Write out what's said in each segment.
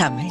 Welcome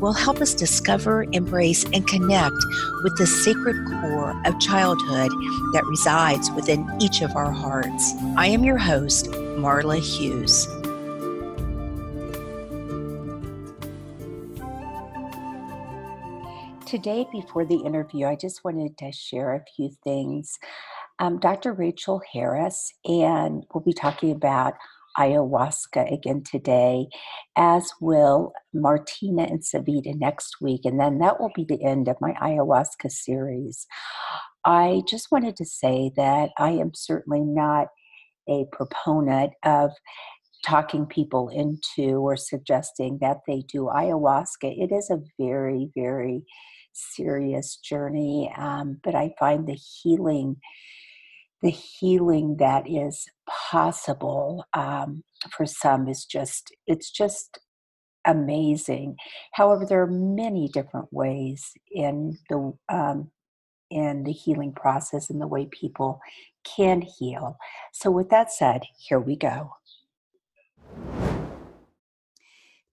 will help us discover, embrace, and connect with the sacred core of childhood that resides within each of our hearts. I am your host, Marla Hughes. Today, before the interview, I just wanted to share a few things. Um, Dr. Rachel Harris, and we'll be talking about ayahuasca again today, as will Martina and Savita next week. And then that will be the end of my ayahuasca series. I just wanted to say that I am certainly not a proponent of talking people into or suggesting that they do ayahuasca. It is a very, very serious journey, um, but I find the healing the healing that is possible um, for some is just it's just amazing. However there are many different ways in the um, in the healing process and the way people can heal. So with that said here we go.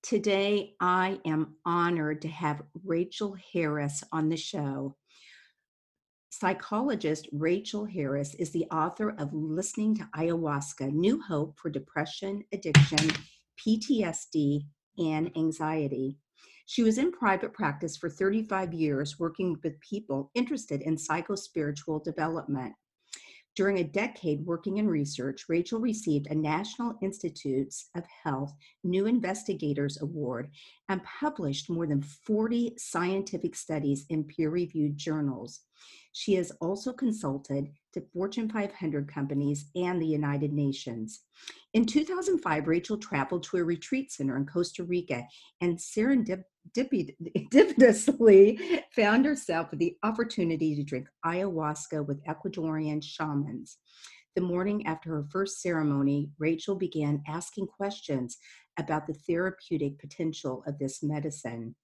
Today i am honored to have rachel harris on the show Psychologist Rachel Harris is the author of Listening to Ayahuasca New Hope for Depression, Addiction, PTSD, and Anxiety. She was in private practice for 35 years, working with people interested in psychospiritual development. During a decade working in research, Rachel received a National Institutes of Health New Investigators Award and published more than 40 scientific studies in peer reviewed journals. She has also consulted to Fortune 500 companies and the United Nations. In 2005, Rachel traveled to a retreat center in Costa Rica and serendipitously found herself with the opportunity to drink ayahuasca with Ecuadorian shamans. The morning after her first ceremony, Rachel began asking questions about the therapeutic potential of this medicine.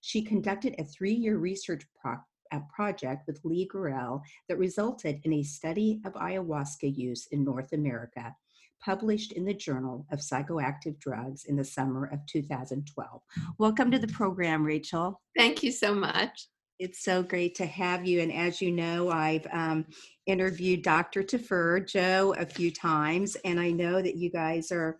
She conducted a three year research pro- a project with Lee Gurel that resulted in a study of ayahuasca use in North America, published in the Journal of Psychoactive Drugs in the summer of 2012. Welcome to the program, Rachel. Thank you so much. It's so great to have you. And as you know, I've um, interviewed Dr. Tafur, Joe, a few times, and I know that you guys are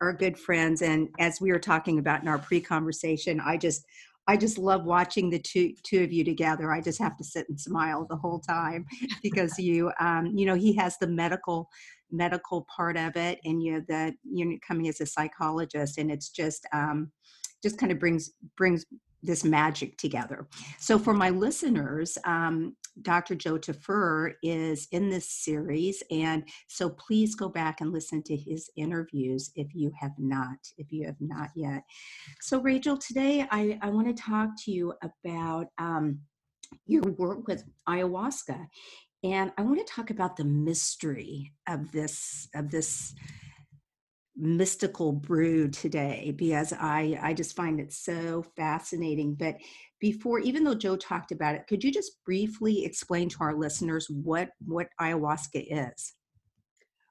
are good friends. And as we were talking about in our pre-conversation, I just I just love watching the two two of you together. I just have to sit and smile the whole time because you um, you know he has the medical medical part of it, and you know the you know coming as a psychologist, and it's just um, just kind of brings brings this magic together. So for my listeners, um, Dr. Joe Tafur is in this series, and so please go back and listen to his interviews if you have not, if you have not yet. So Rachel, today I, I want to talk to you about um, your work with ayahuasca, and I want to talk about the mystery of this of this mystical brew today because I I just find it so fascinating. But before, even though Joe talked about it, could you just briefly explain to our listeners what what ayahuasca is?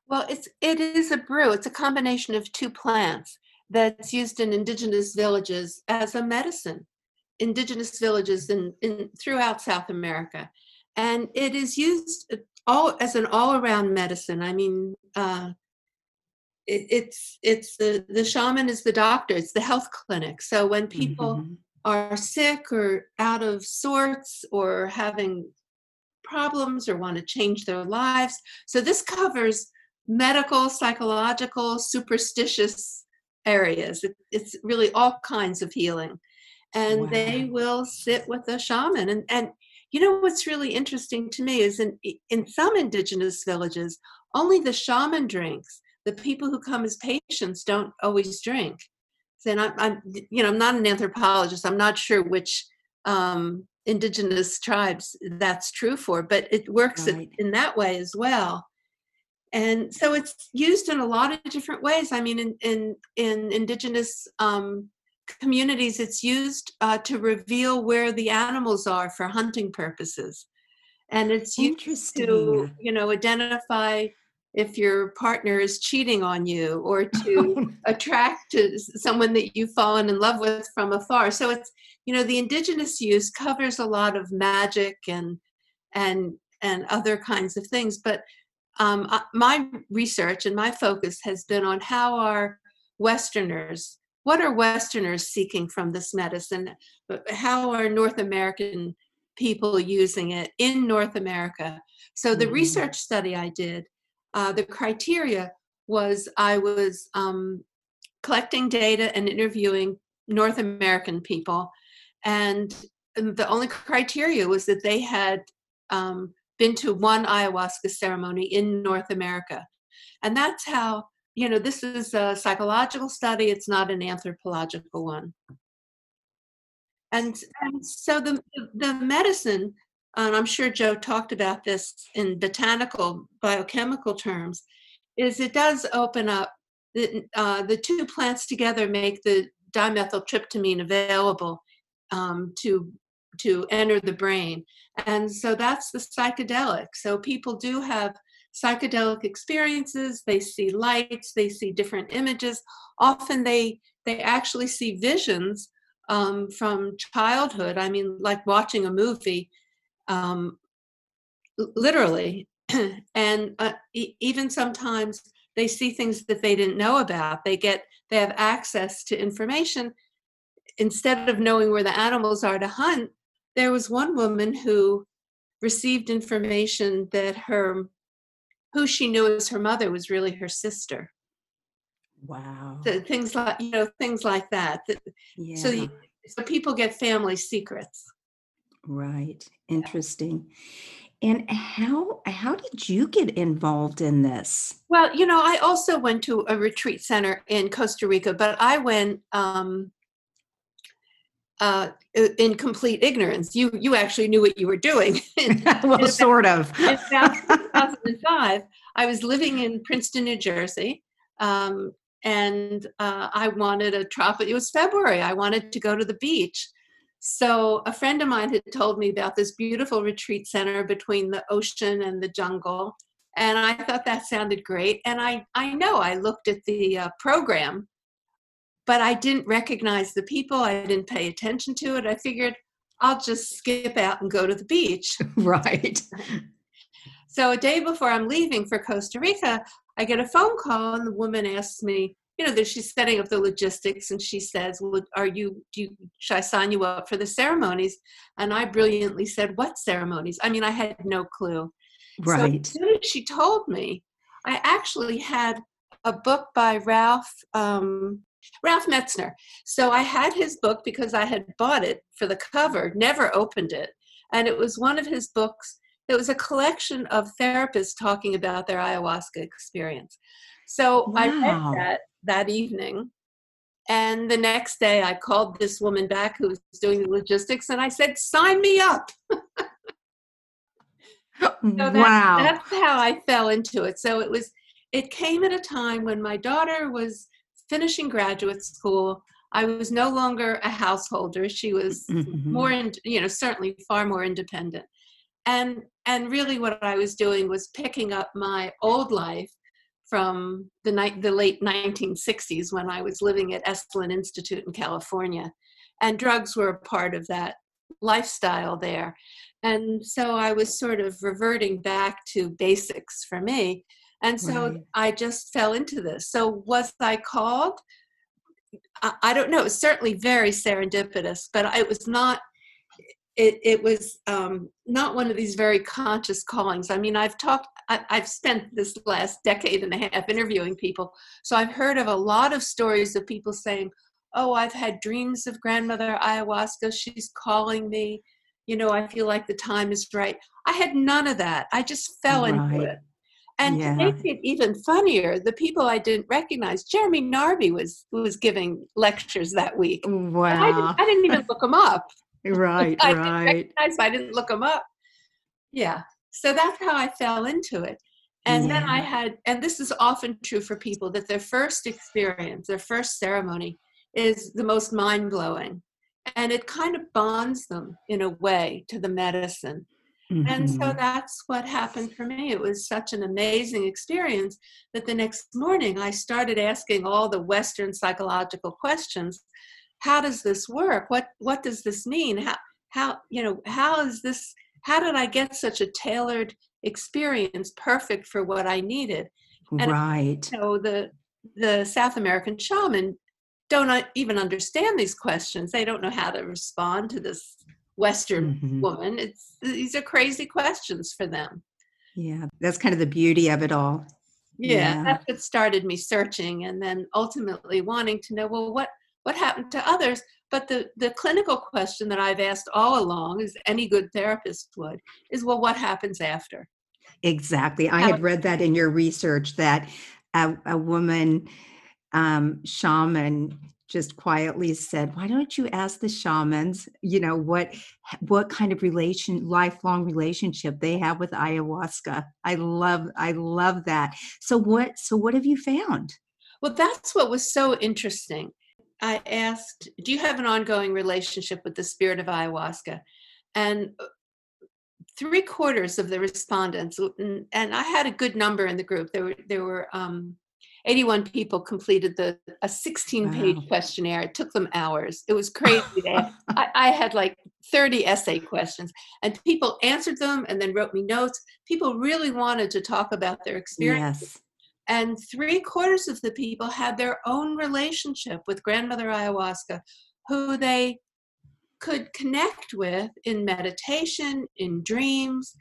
Well, it's it is a brew. It's a combination of two plants that's used in indigenous villages as a medicine. Indigenous villages in, in throughout South America, and it is used uh, all as an all-around medicine. I mean, uh, it, it's it's the the shaman is the doctor it's the health clinic so when people mm-hmm. are sick or out of sorts or having problems or want to change their lives so this covers medical psychological superstitious areas it, it's really all kinds of healing and wow. they will sit with a shaman and and you know what's really interesting to me is in in some indigenous villages only the shaman drinks the people who come as patients don't always drink. and I'm, I'm, you know, I'm not an anthropologist. I'm not sure which um, indigenous tribes that's true for, but it works Right. in that way as well. And so it's used in a lot of different ways. I mean, in in, in indigenous um, communities, it's used uh, to reveal where the animals are for hunting purposes, and it's used Interesting. to you know identify if your partner is cheating on you or to attract to someone that you've fallen in love with from afar. So it's you know the indigenous use covers a lot of magic and and and other kinds of things. But um, uh, my research and my focus has been on how are westerners what are westerners seeking from this medicine? Uh, how are north american people using it in north america? So the Mhm. research study i did uh, the criteria was I was um, collecting data and interviewing North American people, and um, the only criteria was that they had um, been to one ayahuasca ceremony in North America, and that's how you know this is a psychological study. It's not an anthropological one, and and so the the medicine. And I'm sure Joe talked about this in botanical biochemical terms is it does open up the, uh, the two plants together make the dimethyltryptamine available um, to to enter the brain and so that's the psychedelic so people do have psychedelic experiences they see lights they see different images. Often they they actually see visions um, from childhood. I mean like watching a movie um, literally. And uh, e- even sometimes they see things that they didn't know about. They get they have access to information. Instead of knowing where the animals are to hunt there was one woman who received information that her who she knew as her mother was really her sister Wow. so things like you know things like that, Yeah. so you, so people get family secrets Right. Interesting. And how how did you get involved in this? Well, you know, I also went to a retreat center in Costa Rica, but I went um, uh, in complete ignorance. You you actually knew what you were doing. in well, sort of. In about 2005, I was living in Princeton, New Jersey, um, and uh, I wanted a tropical. It was February. I wanted to go to the beach. So a friend of mine had told me about this beautiful retreat center between the ocean and the jungle, and I thought that sounded great. And I I know I looked at the uh, program, but I didn't recognize the people. I didn't pay attention to it. I figured I'll just skip out and go to the beach. right. So a day before I'm leaving for Costa Rica, I get a phone call, and the woman asks me, you know, that she's setting up the logistics, and she says, "Well, are you? Do you, should I sign you up for the ceremonies?" And I brilliantly said, "What ceremonies?" I mean, I had no clue. So Right. as soon as she told me, I actually had a book by Ralph um, Ralph Metzner. So I had his book because I had bought it for the cover, never opened it, and it was one of his books. It was a collection of therapists talking about their ayahuasca experience. So I Wow. read that that evening. And the next day, I called this woman back who was doing the logistics, and I said, "Sign me up." So that, wow. That's how I fell into it. So it was, it came at a time when my daughter was finishing graduate school. I was no longer a householder. She was Mhm. more, in, you know, certainly far more independent. And and really, what I was doing was picking up my old life from the night, the late 1960s when I was living at Esalen Institute in California, and drugs were a part of that lifestyle there. And so I was sort of reverting back to basics for me. And so Right. I just fell into this. So was I called? I, I don't know. It was certainly very serendipitous, but it was not. It, it was um, not one of these very conscious callings. I mean, I've talked, I, I've spent this last decade and a half interviewing people. So I've heard of a lot of stories of people saying, Oh, I've had dreams of grandmother ayahuasca. She's calling me. You know, I feel like the time is right. I had none of that. I just fell into it. And Yeah. to make it even funnier, the people I didn't recognize, Jeremy Narby was was giving lectures that week. And I, didn't, Wow. I didn't even look him up. Right, I didn't right. I didn't look them up. Yeah. So that's how I fell into it. And then I had, and this is often true for people, that their first experience, their first ceremony is the most mind blowing. And it kind of bonds them in a way to the medicine. And so Mhm. that's what happened for me. It was such an amazing experience that the next morning I started asking all the Western psychological questions. How does this work? What what does this mean? How how you know how is this? How did I get such a tailored experience, perfect for what I needed? and- Right. You know the the South American shaman don't even understand these questions. They don't know how to respond to this Western Mhm. woman. It's these are crazy questions for them. Yeah, that's kind of the beauty of it all. Yeah, Yeah. that's what started me searching, and then ultimately wanting to know, well, what what happened to others? But the the clinical question that I've asked all along, as any good therapist would, is, well, what happens after? Exactly. I How- had read that in your research that a, a woman um, shaman just quietly said, "Why don't you ask the shamans, you know, what what kind of relation, lifelong relationship they have with ayahuasca?" I love, I love that. So what? So what have you found? Well, that's what was so interesting. I asked, do you have an ongoing relationship with the spirit of ayahuasca? And uh, three quarters of the respondents, and and I had a good number in the group. There were there were um, 81 people completed the a 16 page Wow. questionnaire. It took them hours. It was crazy. I, I had like 30 essay questions, and people answered them and then wrote me notes. People really wanted to talk about their experience Yes. And three quarters of the people had their own relationship with grandmother ayahuasca who they could connect with in meditation in dreams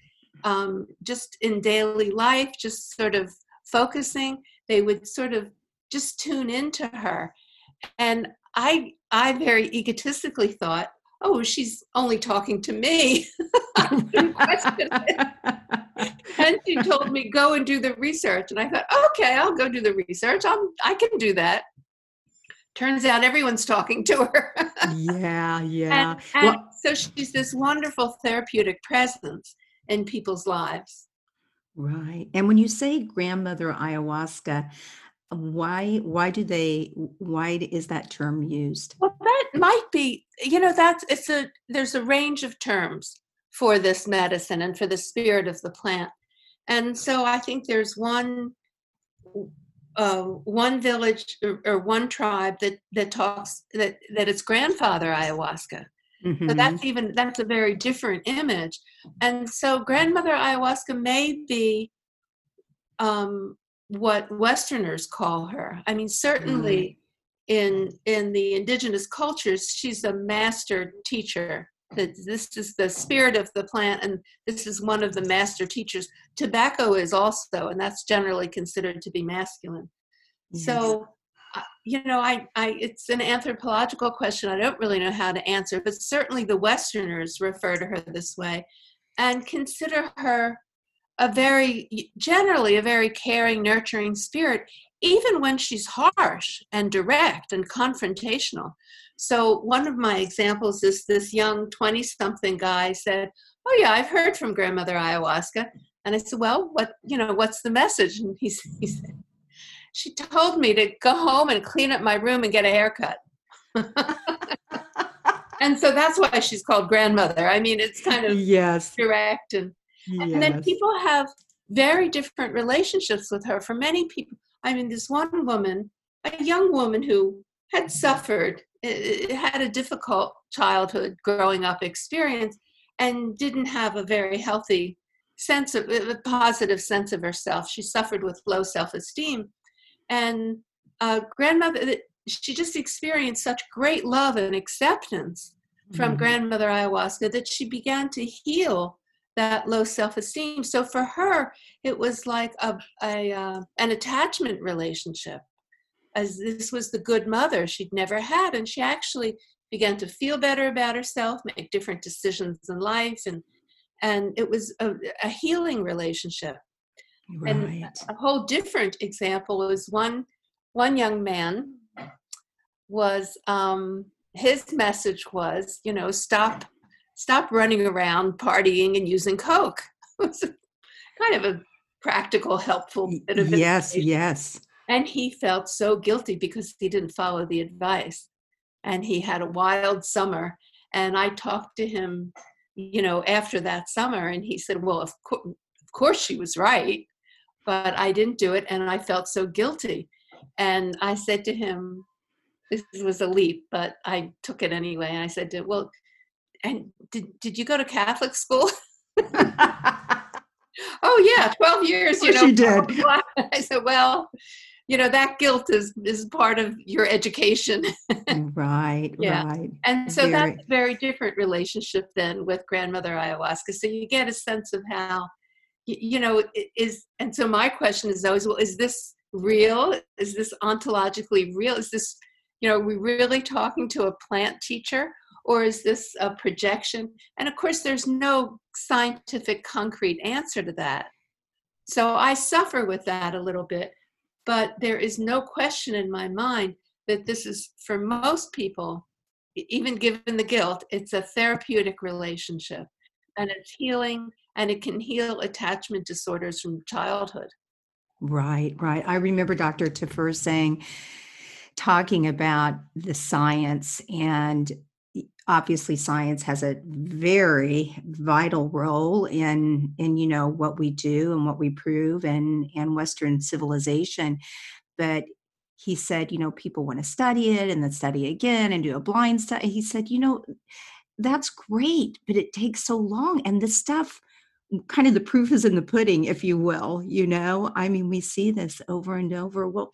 um, just in daily life just sort of focusing. They would sort of just tune into her. And i i very egotistically thought oh she's only talking to me and she told me go and do the research and i thought okay i'll go do the research i'm i can do that turns out everyone's talking to her yeah, yeah. and, and Well- so she's this wonderful therapeutic presence in people's lives Right. And when you say grandmother ayahuasca, why why do they why is that term used? well that might be you know that's it's a there's a range of terms for this medicine and for the spirit of the plant and so i think there's one uh, one village or, or one tribe that that talks that that it's grandfather ayahuasca So Mhm. that's even that's a very different image. And so grandmother ayahuasca may be um, what Westerners call her. I mean, certainly in in the indigenous cultures, she's a master teacher. That this is the spirit of the plant, and this is one of the master teachers. Tobacco is also, and that's generally considered to be masculine. Yes. So, uh, you know, I, I, it's an anthropological question. I don't really know how to answer, but certainly the Westerners refer to her this way, and consider her a very, generally a very caring, nurturing spirit, even when she's harsh and direct and confrontational. So one of my examples is this young twenty-something guy said, "Oh yeah, I've heard from grandmother ayahuasca." And I said, "Well, what you know? What's the message?" And he, he said, "She told me to go home and clean up my room and get a haircut." and so that's why she's called grandmother. I mean, it's kind of yes. direct and and then people have very different relationships with her. For many people, I mean, this one woman, a young woman who had suffered, had a difficult childhood growing up experience, and didn't have a very healthy sense of a positive sense of herself. She suffered with low self esteem. And uh, grandmother, she just experienced such great love and acceptance from Mhm. grandmother ayahuasca that she began to heal that low self-esteem so for her it was like a, a uh, an attachment relationship as this was the good mother she'd never had and she actually began to feel better about herself make different decisions in life and and it was a, a healing relationship And Right. a whole different example was one one young man was um, his message was, you know, stop stop running around partying and using coke. it was kind of a practical, helpful bit of Yes, yes. And he felt so guilty because he didn't follow the advice. And he had a wild summer. And I talked to him, you know, after that summer, and he said, Well, of, cour- of course she was right, but I didn't do it. And I felt so guilty. And I said to him, This was a leap, but I took it anyway. And I said to him, Well, and did, did you go to Catholic school? oh, yeah, 12 years, you know. you did. I said, Well, you know that guilt is is part of your education right, Yeah. right. and so Very. that's a very different relationship than with grandmother ayahuasca so you get a sense of how you know is and so my question is always well is this real is this ontologically real is this you know are we really talking to a plant teacher or is this a projection and of course there's no scientific concrete answer to that so i suffer with that a little bit but there is no question in my mind that this is for most people even given the guilt it's a therapeutic relationship and it's healing and it can heal attachment disorders from childhood Right, right. I remember Dr. Tafur saying, talking about the science, and obviously science has a very vital role in in you know what we do and what we prove and and Western civilization. But he said, you know, people want to study it and then study again and do a blind study. He said, you know, that's great, but it takes so long, and this stuff kind of the proof is in the pudding if you will you know i mean we see this over and over well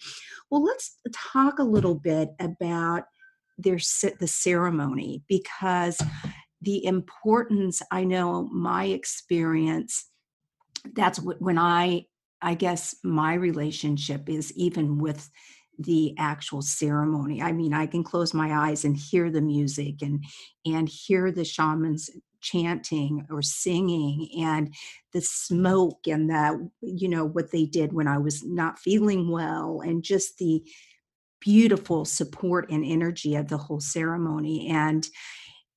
well let's talk a little bit about their the ceremony because the importance i know my experience that's what when i i guess my relationship is even with the actual ceremony. I mean i can close my eyes and hear the music and and hear the shamans chanting or singing and the smoke and the you know what they did when i was not feeling well and just the beautiful support and energy of the whole ceremony. And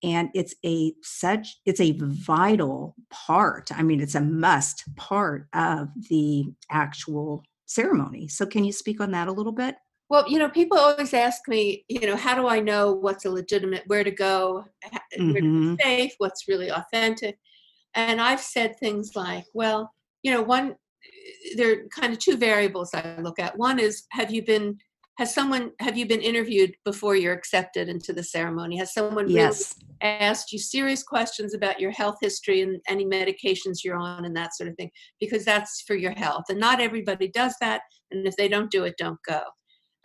and it's a such it's a vital part i mean it's a must part of the actual ceremony. So can you speak on that a little bit? Well you know people always ask me you know how do i know what's a legitimate where to go h- where to be mm-hmm. safe what's really authentic? And i've said things like well you know one there are kind of two variables i look at. One is have you been has someone have you been interviewed before you're accepted into the ceremony? Has someone really asked you serious questions about your health history and any medications you're on and that sort of thing? Because that's for your health and not everybody does that and if they don't do it don't go.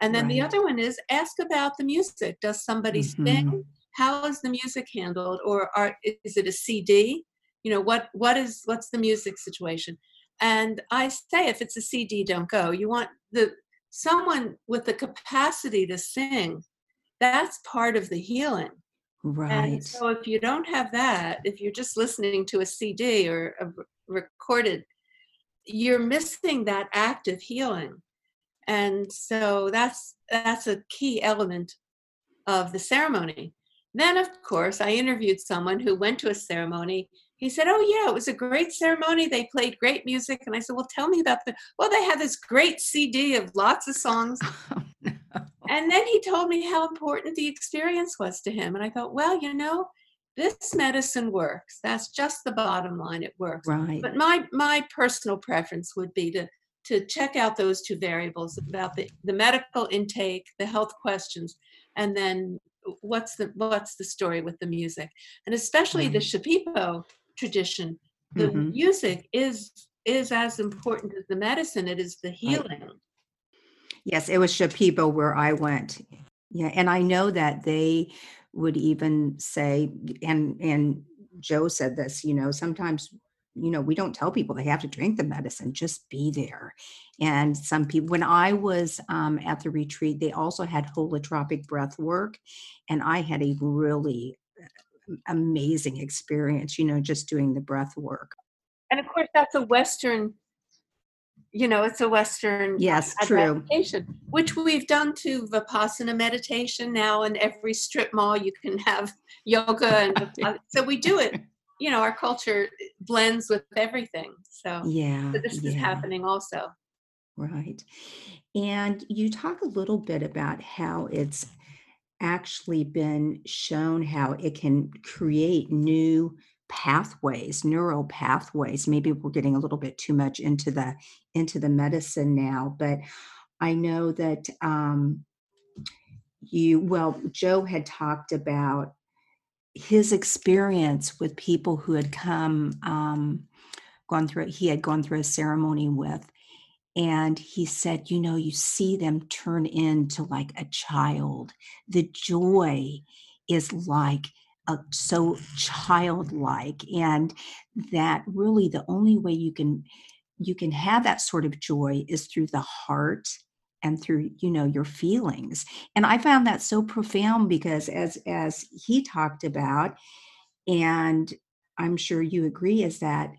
And then the other one is ask about the music. Does somebody Mhm. sing how is the music handled? Or are, is it a cd you know what what is what's the music situation? And i say if it's a cd don't go. You want the someone with the capacity to sing that's part of the healing and right so if you don't have that, if you're just listening to a CD or a recorded, you're missing that act of healing. And so that's that's a key element of the ceremony. Then of course, I interviewed someone who went to a ceremony. He said, "Oh yeah, it was a great ceremony. They played great music." And I said, "Well, tell me about the Well, they had this great CD of lots of songs Oh, no. and then he told me how important the experience was to him. And I thought, well, you know, this medicine works. That's just the bottom line. It works. right But my my personal preference would be to to check out those two variables about the, the medical intake, the health questions, and then what's the what's the story with the music. And especially the Right. Tradition, the Mhm. music is is as important as the medicine. It is the healing. Yes, it was Shipibo where I went. Yeah, and I know that they would even say, and and Joe said this, you know, sometimes, you know, we don't tell people they have to drink the medicine, just be there. And some people, when I was um, at the retreat, they also had holotropic breath work, and I had a really amazing experience, you know, just doing the breath work. and of course that's a western you know, it's a Western Yes, true. which we've done to Vipassana meditation now. In every strip mall, you can have yoga, and so we do it. You know, our culture blends with everything. So, Yeah. so this is happening also. Right. And you talk a little bit about how it's actually been shown how it can create new pathways, neural pathways. Maybe we're getting a little bit too much into the into the medicine now, but I know that um, you well, Joe had talked about his experience with people who had come um, gone through he had gone through a ceremony with and he said you know you see them turn into like a child. The joy is like a, so childlike and that really the only way you can you can have that sort of joy is through the heart and through you know your feelings. And i found that so profound because as as he talked about and i'm sure you agree is that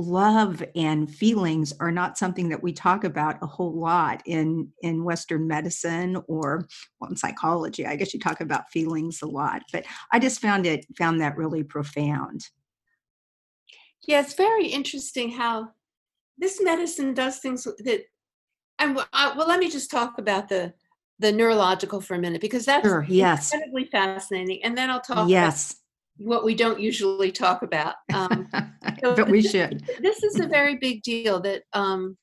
love and feelings are not something that we talk about a whole lot in in western medicine or well, in psychology. I guess you talk about feelings a lot but i just found it found that really profound. Yeah, it's very interesting how this medicine does things that. And well, I, uh, well, let me just talk about the the neurological for a minute because that's sure yes. incredibly fascinating, and then I'll talk about yes what we don't usually talk about. Um, so but we this- should this is a very big deal that um,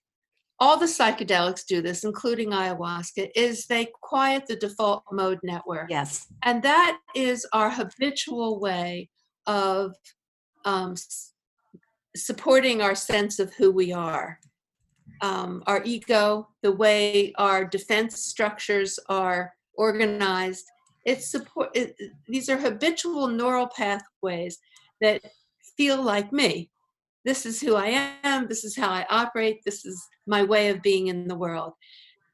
all the psychedelics do this, including ayahuasca, is they quiet the default mode network. yes And that is our habitual way of um, s- supporting our sense of who we are. Um, our ego, the way our defense structures are organized, it's support. It, these are habitual neural pathways that feel like me. This is who I am. This is how I operate. This is my way of being in the world.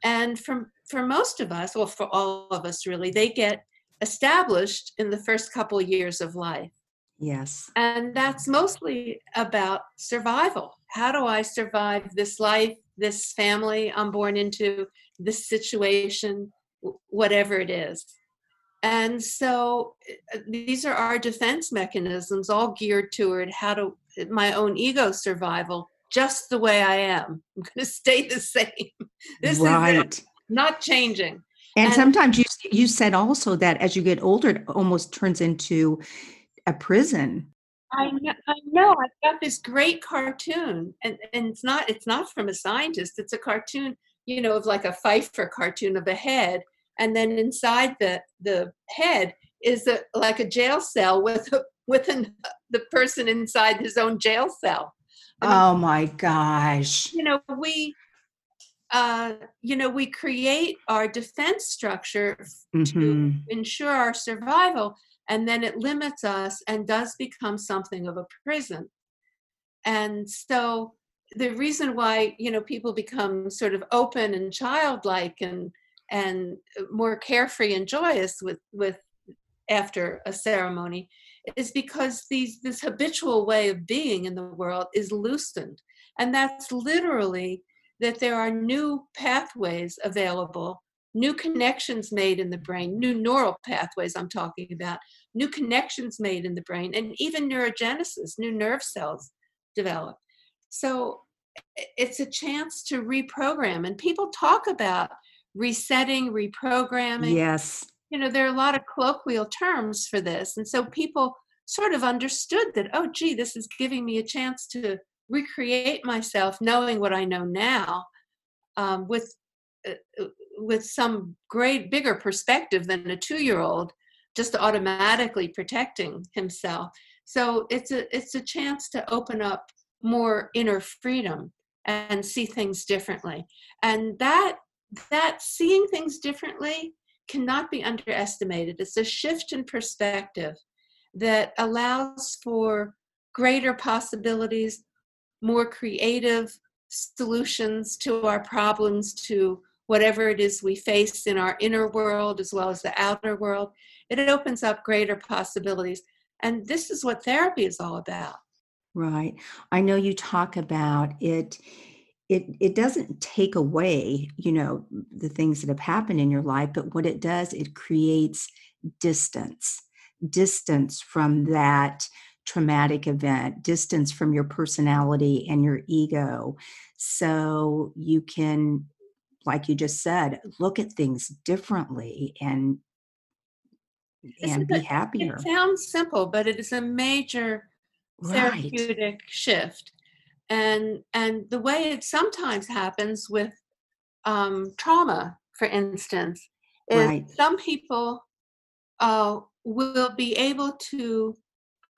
And for for most of us, well, for all of us, really, they get established in the first couple years of life. yes And that's mostly about survival. How do I survive this life, this family I'm born into, this situation, whatever it is? And so uh, these are our defense mechanisms, all geared toward how to my own ego survival, just the way I am. I'm going to stay the same. This is it, not changing. and, and- sometimes you you said also that as you get older it almost turns into a prison I know, I know. I've got this great cartoon, and, and it's not it's not from a scientist. It's a cartoon, you know, of like a Feiffer cartoon of a head, and then inside the the head is a, like a jail cell with a, with an, the person inside his own jail cell. Oh my gosh you know, we. Uh, you know, we create our defense structure Mhm. ensure our survival and then it limits us and does become something of a prison and so the reason why you know people become sort of open and childlike and and uh, more carefree and joyous with with after a ceremony is because these this habitual way of being in the world is loosened and that's literally that there are new pathways available new connections made in the brain, new neural pathways I'm talking about, new connections made in the brain, and even neurogenesis, new nerve cells develop. So it's a chance to reprogram. And people talk about resetting, reprogramming. yes You know, there are a lot of colloquial terms for this. And so people sort of understood that, oh, gee, this is giving me a chance to recreate myself knowing what I know now um, with uh, uh, with some great bigger perspective than a two-year-old just automatically protecting himself so it's a it's a chance to open up more inner freedom and see things differently and that that seeing things differently cannot be underestimated it's a shift in perspective that allows for greater possibilities more creative solutions to our problems, to whatever it is we face in our inner world as well as the outer world. It opens up greater possibilities. And this is what therapy is all about. Right. I know you talk about it it it doesn't take away, you know, the things that have happened in your life, but what it does, it creates distance. Distance from that traumatic event, distance from your personality and your ego. So you can, like you just said, look at things differently and and be it it happier. sounds simple, but it is a major Right. therapeutic shift. And and the way it sometimes happens with um, trauma, for instance, is Right. some people uh, will be able to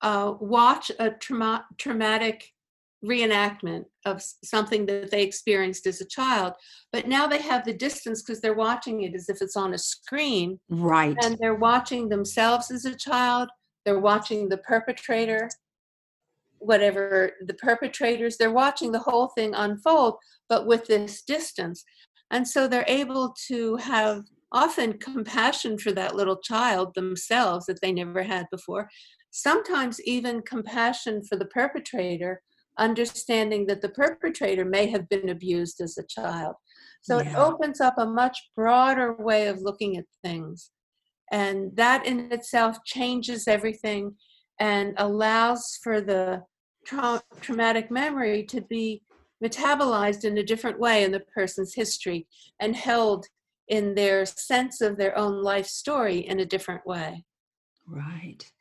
uh, watch a trauma- traumatic reenactment of something that they experienced as a child, but now they have the distance because they're watching it as if it's on a screen Right. and they're watching themselves as a child, they're watching the perpetrator, whatever the perpetrators, they're watching the whole thing unfold, but with this distance. And so they're able to have often compassion for that little child themselves that they never had before. Sometimes even compassion for the perpetrator, understanding that the perpetrator may have been abused as a child. So it opens up a much broader way of looking at things. And that in itself changes everything and allows for the trau- traumatic memory to be metabolized in a different way in the person's history and held in their sense of their own life story in a different way. Right.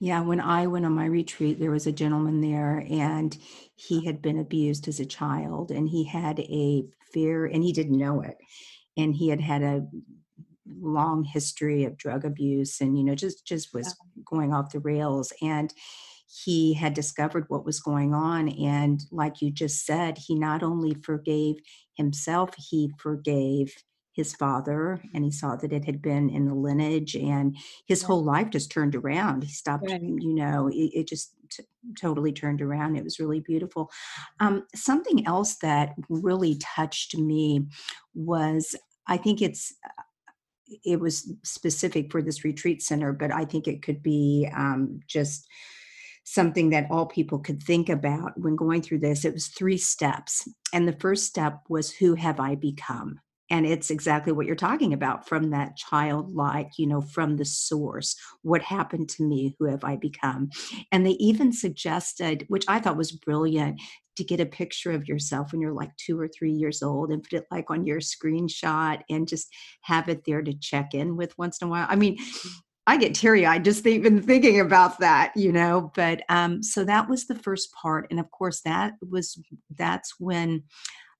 Yeah, when I went on my retreat, there was a gentleman there and he had been abused as a child and he had a fear and he didn't know it. And he had had a long history of drug abuse and you know just just was going off the rails and he had discovered what was going on and like you just said, he not only forgave himself, he forgave his father and he saw that it had been in the lineage and his whole life just turned around. He stopped, Right. you know, it, it just t- totally turned around. It was really beautiful. Um, something else that really touched me was I think it's it was specific for this retreat center, but I think it could be um, just something that all people could think about when going through this. It was three steps. And the first step was, Who have I become? And it's exactly what you're talking about from that childlike, you know, from the source. What happened to me? Who have I become? And they even suggested, which I thought was brilliant, to get a picture of yourself when you're like two or three years old and put it like on your screenshot and just have it there to check in with once in a while. I mean, I get teary eyed just even thinking about that, you know. But um, so that was the first part, and of course, that was that's when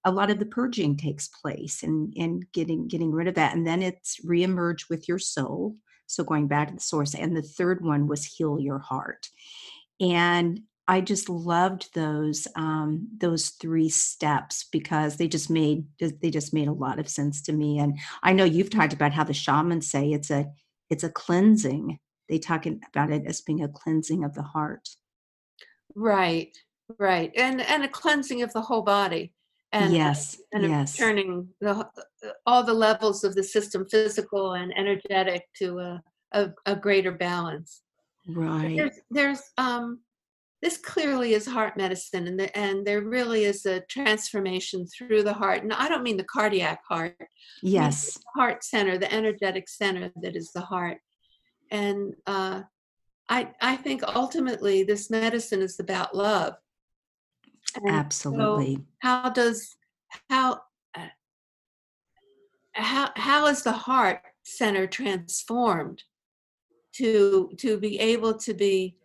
a lot of the purging takes place and and getting getting rid of that, and then it's reemerge with your soul. So going back to the source, and the third one was heal your heart, and I just loved those um, those three steps because they just made they just made a lot of sense to me. And I know you've talked about how the shamans say it's a it's a cleansing. They talk about it as being a cleansing of the heart. Right, right. And and a cleansing of the whole body and Yes, and yes, turning the uh, all the levels of the system, physical and energetic, to a a, a greater balance. But right. there's there's um this clearly is heart medicine and the, and there really is a transformation through the heart. And I don't mean the cardiac heart. Yes, heart center, the energetic center that is the heart. And uh I I think ultimately this medicine is about love and so, absolutely. how does how how how is the heart center transformed to to be able to be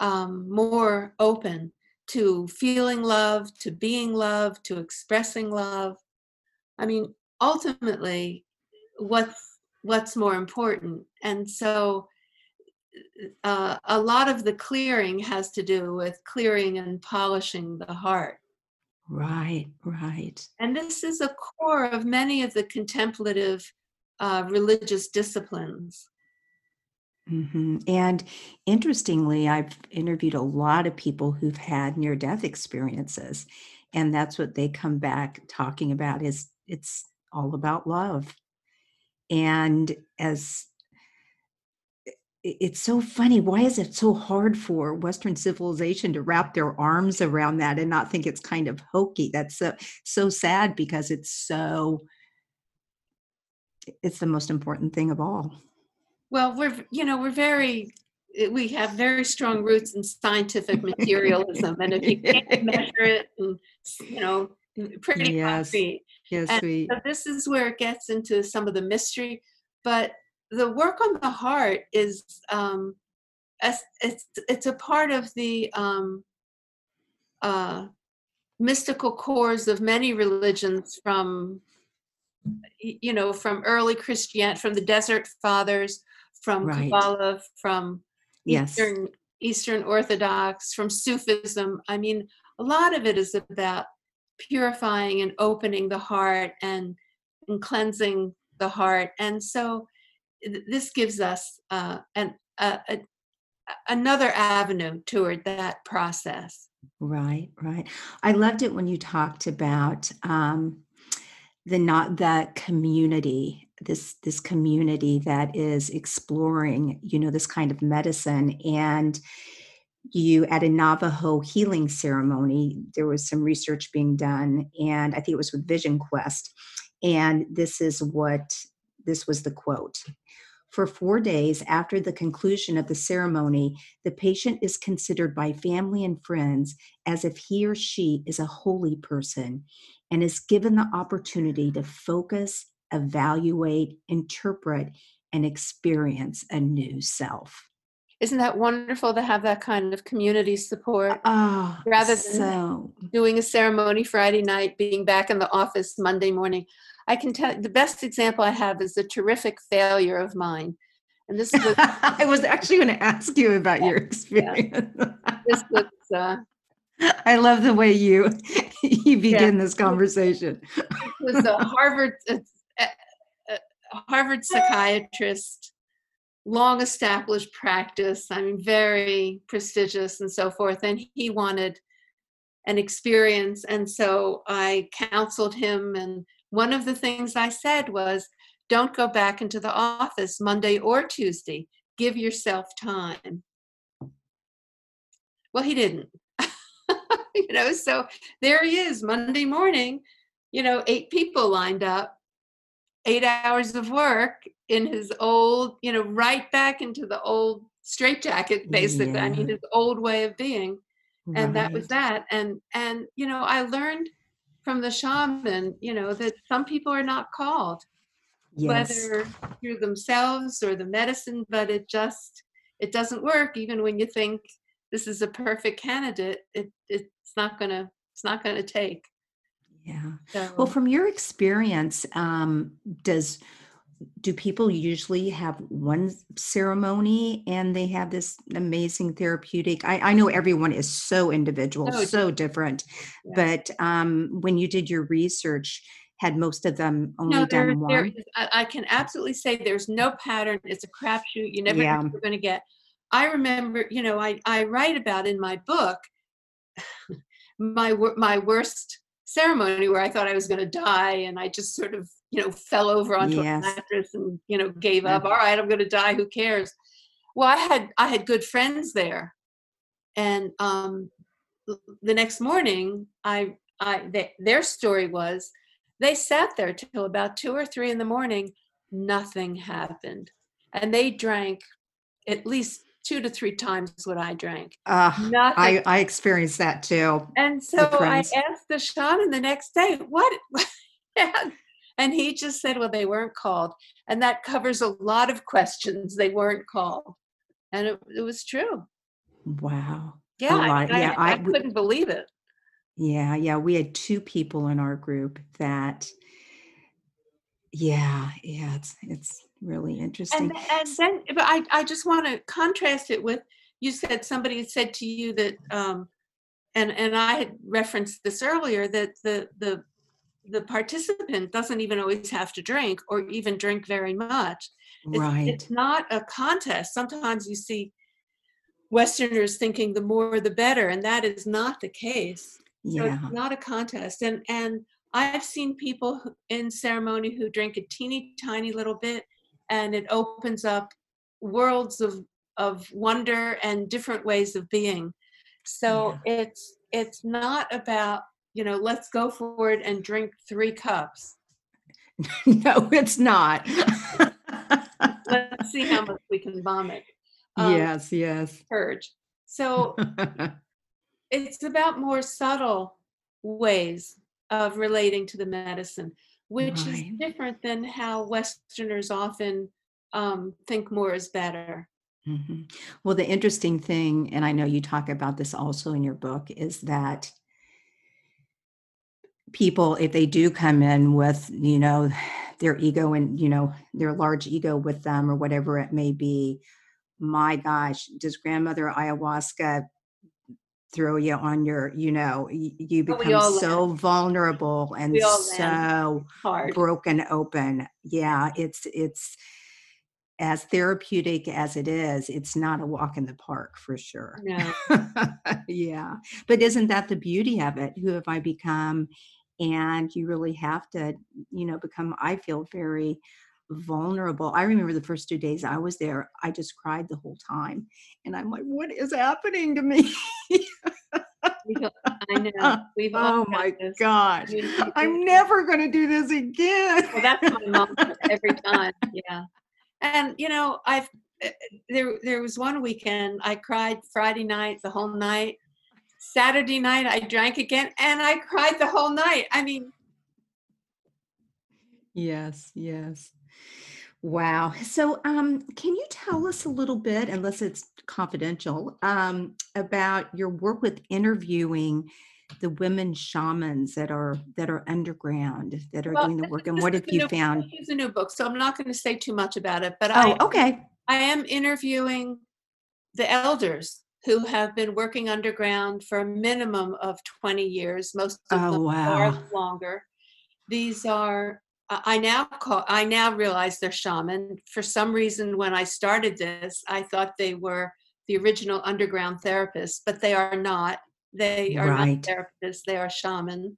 um, more open to feeling love, to being love, to expressing love? I mean, ultimately, what's what's more important? And so, uh, a lot of the clearing has to do with clearing and polishing the heart. Right, right. And this is a core of many of the contemplative uh, religious disciplines. Hmm And interestingly, I've interviewed a lot of people who've had near death experiences, and that's what they come back talking about is it's all about love. And as it's so funny. Why is it so hard for Western civilization to wrap their arms around that and not think it's kind of hokey? That's so so sad because it's so it's the most important thing of all. Well, we're, you know, we're very, eh, we have very strong roots in scientific materialism. And if you can't measure it and, you know, n- pretty Yes. concrete. Yes, And sweet. So this is where it gets into some of the mystery. But the work on the heart is, um, as- it's, it's a part of the um, uh, mystical cores of many religions from you know, from early Christian, from the Desert Fathers, from Right. Kabbalah, from Yes. Eastern Eastern Orthodox, from Sufism. I mean, a lot of it is about purifying and opening the heart and and cleansing the heart. And so, th- this gives us uh, an a, a, another avenue toward that process. Right, right. I loved it when you talked about um, the not the community, this this community that is exploring, you know, this kind of medicine. And you at a Navajo healing ceremony, there was some research being done, and I think it was with Vision Quest. And this is what this was the quote. For four days after the conclusion of the ceremony, the patient is considered by family and friends as if he or she is a holy person and is given the opportunity to focus, evaluate, interpret, and experience a new self. Isn't that wonderful to have that kind of community support? Oh, Rather than- so doing a ceremony Friday night, being back in the office Monday morning. I can tell the best example I have is a terrific failure of mine. And this was I was actually going to ask you about your experience. this was uh, I love the way you you begin this conversation. was a Harvard uh, Harvard psychiatrist, long established practice. I mean, very prestigious and so forth. And he wanted an experience, and so I counseled him. And one of the things I said was, "Don't go back into the office Monday or Tuesday. Give yourself time." Well, he didn't. you know, so there he is Monday morning you know, eight people lined up, eight hours of work in his old, you know, right back into the old straitjacket, basically. I mean, his old way of being. And that was that. And and you know, I learned from the shaman, you know, that some people are not called, Yes. whether through themselves or the medicine, but it just it doesn't work even when you think this is a perfect candidate. It it's not gonna it's not gonna take. Yeah. So Well, from your experience, um, does do people usually have one ceremony and they have this amazing therapeutic? I, I know everyone is so individual, So so different, Yeah. but um, when you did your research, had most of them only No, there, done one? I, I can absolutely say there's no pattern. It's a crapshoot. You never know what you're going to get. I remember, you know, I, I write about in my book my my worst ceremony where I thought I was going to die, and I just sort of, you know, fell over onto Yes. a mattress and you know gave up. All right, I'm going to die. Who cares? Well, I had I had good friends there, and um, the next morning, I I they, their story was they sat there till about two or three in the morning. Nothing happened, and they drank at least two to three times what I drank. Uh, Nothing. I, I experienced that too. and so I asked the shaman the next day, "What?" and he just said, "Well, they weren't called," and that covers a lot of questions. They weren't called, and it, it was true. Wow. Yeah, I, I- yeah, I, I w- couldn't believe it. Yeah, yeah. We had two people in our group that, yeah, yeah, it's it's really interesting. and and then but i i just want to contrast it with you said somebody said to you that um and and i had referenced this earlier that the the the participant doesn't even always have to drink or even drink very much it's, right. it's not a contest sometimes you see westerners thinking the more the better and that is not the case so Yeah. it's not a contest. And and I've seen people in ceremony who drink a teeny tiny little bit and it opens up worlds of of wonder and different ways of being. So it's it's not about you know let's go forward and drink three cups. no, it's not. let's see how much we can vomit. Um, yes, yes. Purge. So it's about more subtle ways of relating to the medicine, which right. is different than how Westerners often um, think more is better. Mm-hmm. Well, the interesting thing, and I know you talk about this also in your book, is that people, if they do come in with, you know, their ego and, you know, their large ego with them or whatever it may be, my gosh, does grandmother ayahuasca throw you on your, you know, you become so land. vulnerable and so broken open. Yeah, it's, it's, as therapeutic as it is, it's not a walk in the park for sure. No. yeah. But isn't that the beauty of it? Who have I become? And you really have to, you know, become, I feel very vulnerable. I remember the first two days I was there, I just cried the whole time. And I'm like, what is happening to me? I know. We've oh my this. gosh. I'm never going to do this again. well, that's my mom every time. Yeah. And you know, I've eh, eh, there there was one weekend I cried Friday night the whole night. Saturday night I drank again and I cried the whole night. I mean Yes, yes. Wow. So, um, can you tell us a little bit, unless it's confidential, um, about your work with interviewing the women shamans that are that are underground that are well, doing the work, and what have you new, found? It's a new book, so I'm not going to say too much about it. But oh, I, okay. I am interviewing the elders who have been working underground for a minimum of 20 years. Most of oh, them wow. are longer. These are I now call I now realize they're shaman. For some reason, when I started this, I thought they were the original underground therapists, but they are not. They are right. not therapists. They are shaman.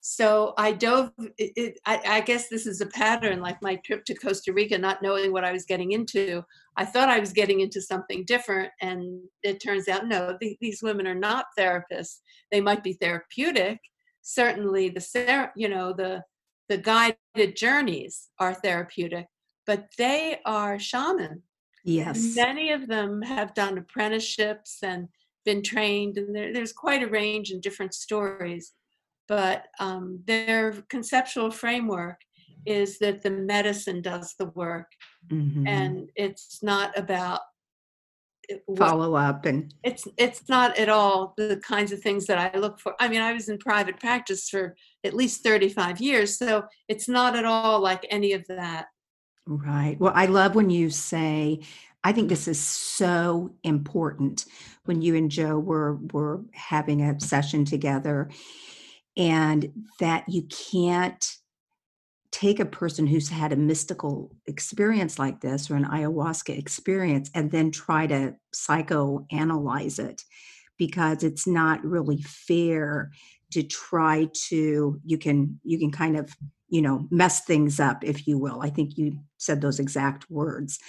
So I dove. It, it, I, I, guess this is a pattern, like my trip to Costa Rica, not knowing what I was getting into. I thought I was getting into something different, and it turns out no. The, these women are not therapists. They might be therapeutic. Certainly, the you know the the guided journeys are therapeutic, but they are shaman. Yes. Many of them have done apprenticeships and been trained, and there, there's quite a range in different stories. But um, their conceptual framework is that the medicine does the work, mm-hmm. and it's not about follow up and it's it's not at all the kinds of things that i look for. I mean i was in private practice for at least 35 years so it's not at all like any of that. Right. Well i love when you say i think this is so important when you and joe were were having a session together and that you can't take a person who's had a mystical experience like this or an ayahuasca experience and then try to psychoanalyze it because it's not really fair to try to you can you can kind of you know mess things up if you will. I think you said those exact words.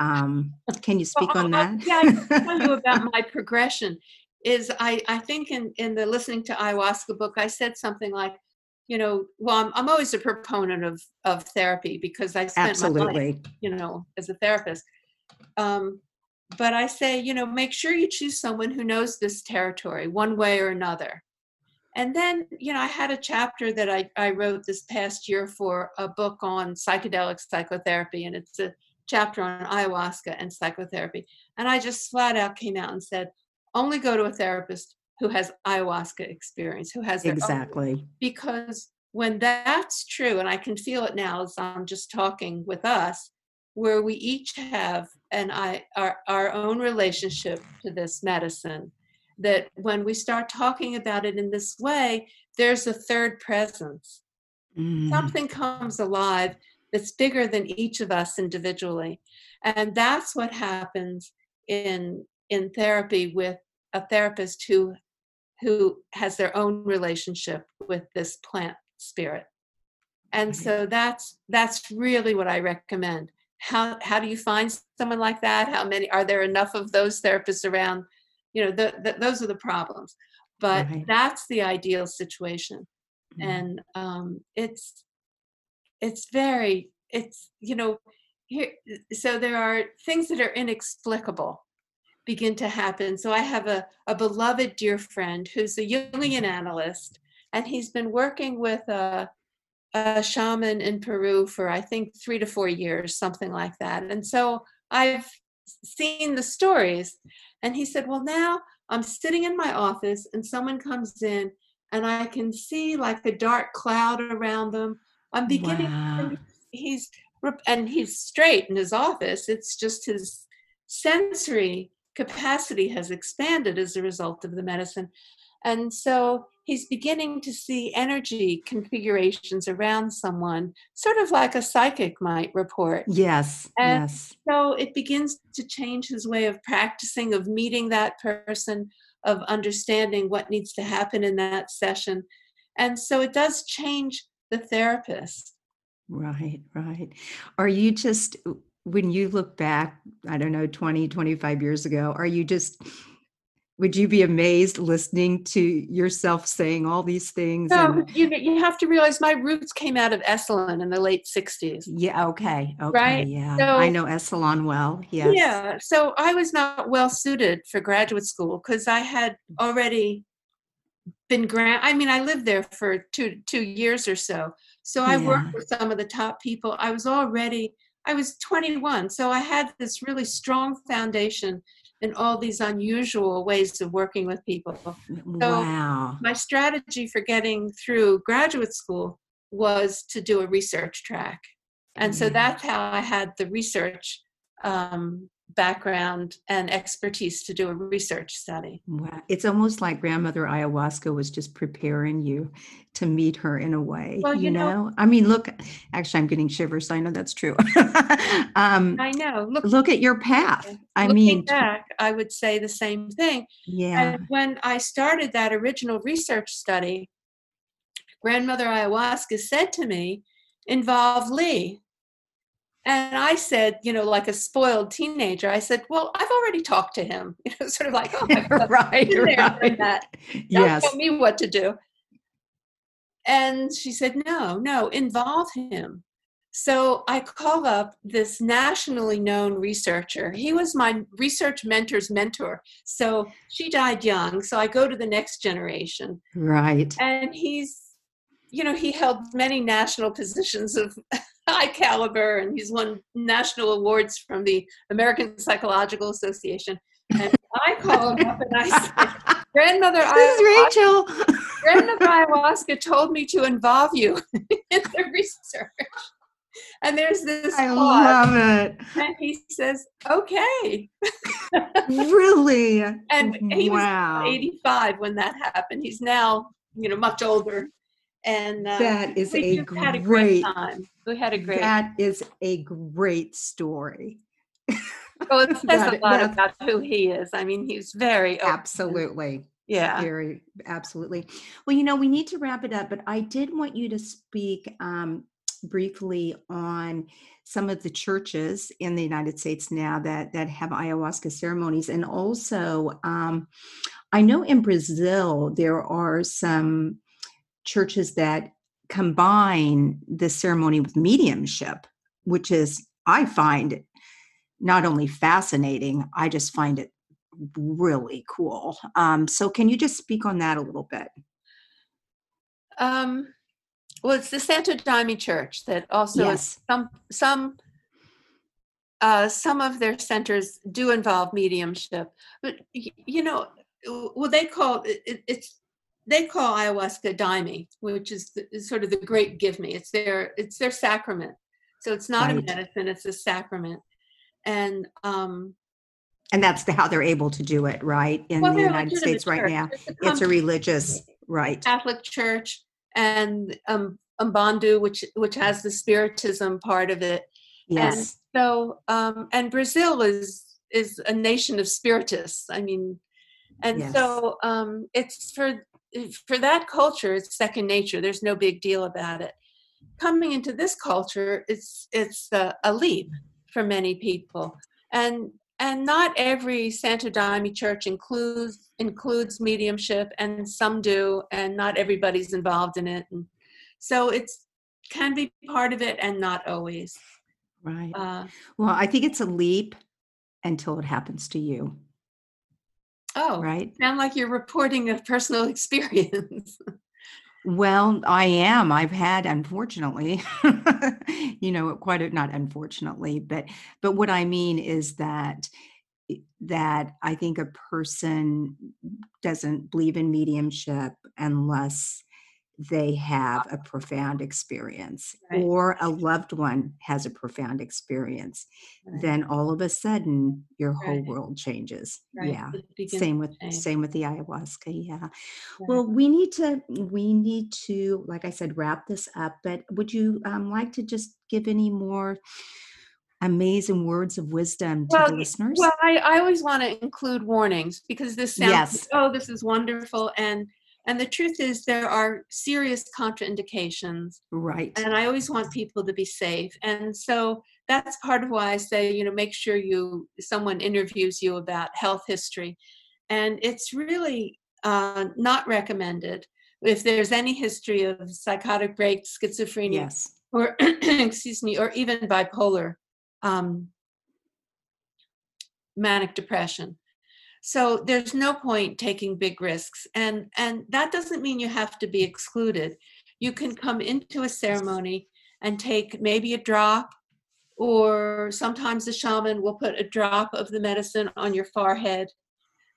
Um, can you speak well, on that? yeah i can tell you about my progression is i i think in in the listening to ayahuasca book i said something like you know, well, I'm, I'm always a proponent of of therapy because I spent Absolutely. my life, you know, as a therapist. Um, but I say, you know, make sure you choose someone who knows this territory one way or another. And then, you know, I had a chapter that I, I wrote this past year for a book on psychedelic psychotherapy, and it's a chapter on ayahuasca and psychotherapy. And I just flat out came out and said, only go to a therapist who has ayahuasca experience, who has exactly own, because when that's true, and I can feel it now as I'm just talking with us, where we each have an I our, our own relationship to this medicine, that when we start talking about it in this way, there's a third presence. Mm. Something comes alive that's bigger than each of us individually. And that's what happens in in therapy with a therapist who who has their own relationship with this plant spirit. And so that's that's really what i recommend. How how do you find someone like that? How many are there enough of those therapists around? You know the, the, those are the problems. But Right. that's the ideal situation. Mhm. and um, it's it's very it's you know here so there are things that are inexplicable begin to happen so i have a, a beloved dear friend who's a jungian analyst and he's been working with a, a shaman in peru for i think three to four years something like that and so i've seen the stories and he said well now i'm sitting in my office and someone comes in and I can see like a dark cloud around them. I'm beginning. Wow. He's and he's straight in his office. It's just his sensory capacity has expanded as a result of the medicine, and so he's beginning to see energy configurations around someone, sort of like a psychic might report. Yes, And- yes. So it begins to change his way of practicing, of meeting that person, of understanding what needs to happen in that session. And so it does change the therapist. Right, right. Are you just, when you look back, I don't know, 20, 25 years ago, are you just, would you be amazed listening to yourself saying all these things? So And, you, you have to realize my roots came out of Esalen in the late 60s. yeah, okay, okay, Right? yeah. So- I know Esalen well, yes. Yeah. So I was not well suited for graduate school because I had already been grant. I mean, I lived there for two two years or so. So I Yeah. worked with some of the top people. I was already. I was 21, so I had this really strong foundation in all these unusual ways of working with people. Wow. My strategy for getting through graduate school was to do a research track. And so that's how I had the research um, background and expertise to do a research study. Wow. It's almost like grandmother ayahuasca was just preparing you to meet her in a way, Well, you, you know? know- I mean, look, actually, I'm getting shivers. So I know that's true. um, I know. Look, look at your path. I looking mean, back, I would say the same thing. yeah. And when I started that original research study, grandmother ayahuasca said to me, involve Lee. And I said, you know, like a spoiled teenager, I said, well, I've already talked to him. You know, sort of like, oh, God, right, been there, done right. that. Don't Yes. tell me what to do. And she said, no, no, involve him. So I call up this nationally known researcher. He was my research mentor's mentor. So she died young. So I go to the next generation. Right. And he's, you know, he held many national positions of high caliber and he's won national awards from the American Psychological Association. And I call him up and I say, Grandmother, This is Rachel. Grandmother ayahuasca told me to involve you in the research. And there's this I pause, love it. and he says, "Okay." Really? And he was 85 when that happened. He's now, you know, much older, and uh, That is a had a great, great time. We had a great. that is a great story. well, it says that- a lot about who he is. I mean, he's very open. Absolutely. Yeah. Very, absolutely. Well, you know, we need to wrap it up, but I did want you to speak um, briefly on some of the churches in the United States now that that have ayahuasca ceremonies, and also, um, I know in Brazil there are some churches that combine the ceremony with mediumship, which is I find not only fascinating, I just find it really cool. Um, so, can you just speak on that a little bit? Um, well, it's the Santo Daime Church that also yes. some some uh, some of their centers do involve mediumship, but you know, well, they call it, it- it's they call ayahuasca daime, which is, the, is sort of the great give me. It's their it's their sacrament, so it's not a medicine; it's a sacrament. And um, And that's the, how they're able to do it, right? In well, the United States right church. now. It's a, It's a religious, right? Catholic church and um, Umbanda, which which has the spiritism part of it. Yes. So, um, and Brazil is is a nation of spiritists. I mean, and Yes. so um, it's for for that culture, it's second nature. There's no big deal about it. Coming into this culture, it's it's a, a leap for many people. And and not every Santo Daime church includes includes mediumship, and some do, and not everybody's involved in it. And so it's can be part of it and not always. Right. Uh, well, I think it's a leap until it happens to you. Oh, right. Sound like you're reporting a personal experience. Well, I am. I've had, unfortunately, you know, quite a, not unfortunately, but but what I mean is that that I think a person doesn't believe in mediumship unless they have a profound experience right. or a loved one has a profound experience right. then all of a sudden your whole right. world changes yeah same with same with the ayahuasca yeah well we need to we need to like i said wrap this up but would you um, like to just give any more amazing words of wisdom to well, the listeners well I, I always want to include warnings because this sounds yes. oh this is wonderful and and the truth is, there are serious contraindications. Right. And I always want people to be safe. And so that's part of why I say, you know, make sure you someone interviews you about health history. And it's really uh, not recommended if there's any history of psychotic break, schizophrenia, yes. or excuse me, or even bipolar um, manic depression so there's no point taking big risks and and that doesn't mean you have to be excluded you can come into a ceremony and take maybe a drop or sometimes the shaman will put a drop of the medicine on your forehead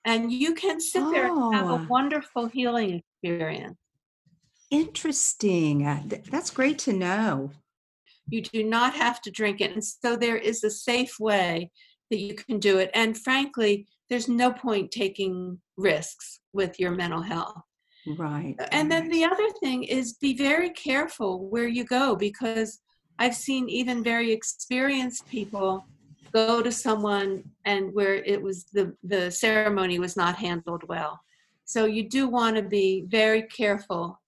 and you can sit oh. there and have a oh. wonderful healing experience interesting uh, that's great to know you do not have to drink it and so there is a safe way that you can do it and frankly there's no point taking risks with your mental health. Right. And then the other thing is be very careful where you go because I've seen even very experienced people go to someone and where it was the the ceremony was not handled well. So you do want to be very careful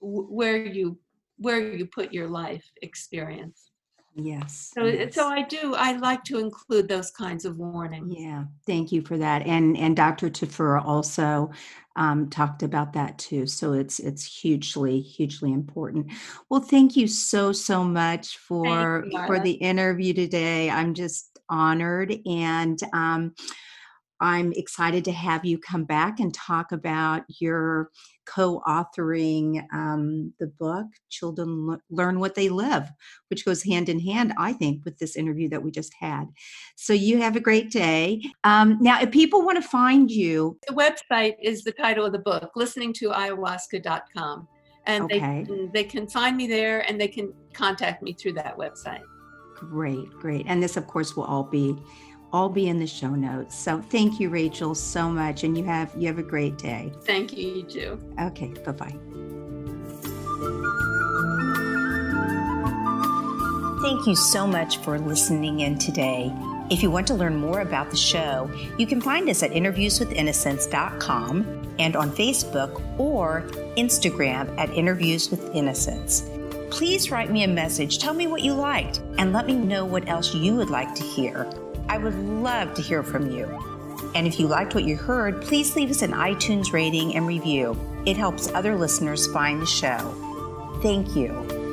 where you where you put your life experience. Yes. So yes. so I do I like to include those kinds of warnings. Yeah, thank you for that. And and Dr. Tafur also um, talked about that too. So it's it's hugely hugely important. Well, thank you so so much for you, for the interview today. I'm just honored and um, I'm excited to have you come back and talk about your co authoring um, the book, Children Learn What They Live, which goes hand in hand, I think, with this interview that we just had. So you have a great day. Um, now, if people want to find you, the website is the title of the book, listening to ayahuasca.com. And okay. they, they can find me there and they can contact me through that website. Great, great. And this, of course, will all be all be in the show notes. So thank you, Rachel, so much. And you have you have a great day. Thank you, you too. Okay, bye-bye. Thank you so much for listening in today. If you want to learn more about the show, you can find us at interviewswithinnocence.com and on Facebook or Instagram at Interviews with Innocence. Please write me a message, tell me what you liked, and let me know what else you would like to hear. I would love to hear from you. And if you liked what you heard, please leave us an iTunes rating and review. It helps other listeners find the show. Thank you.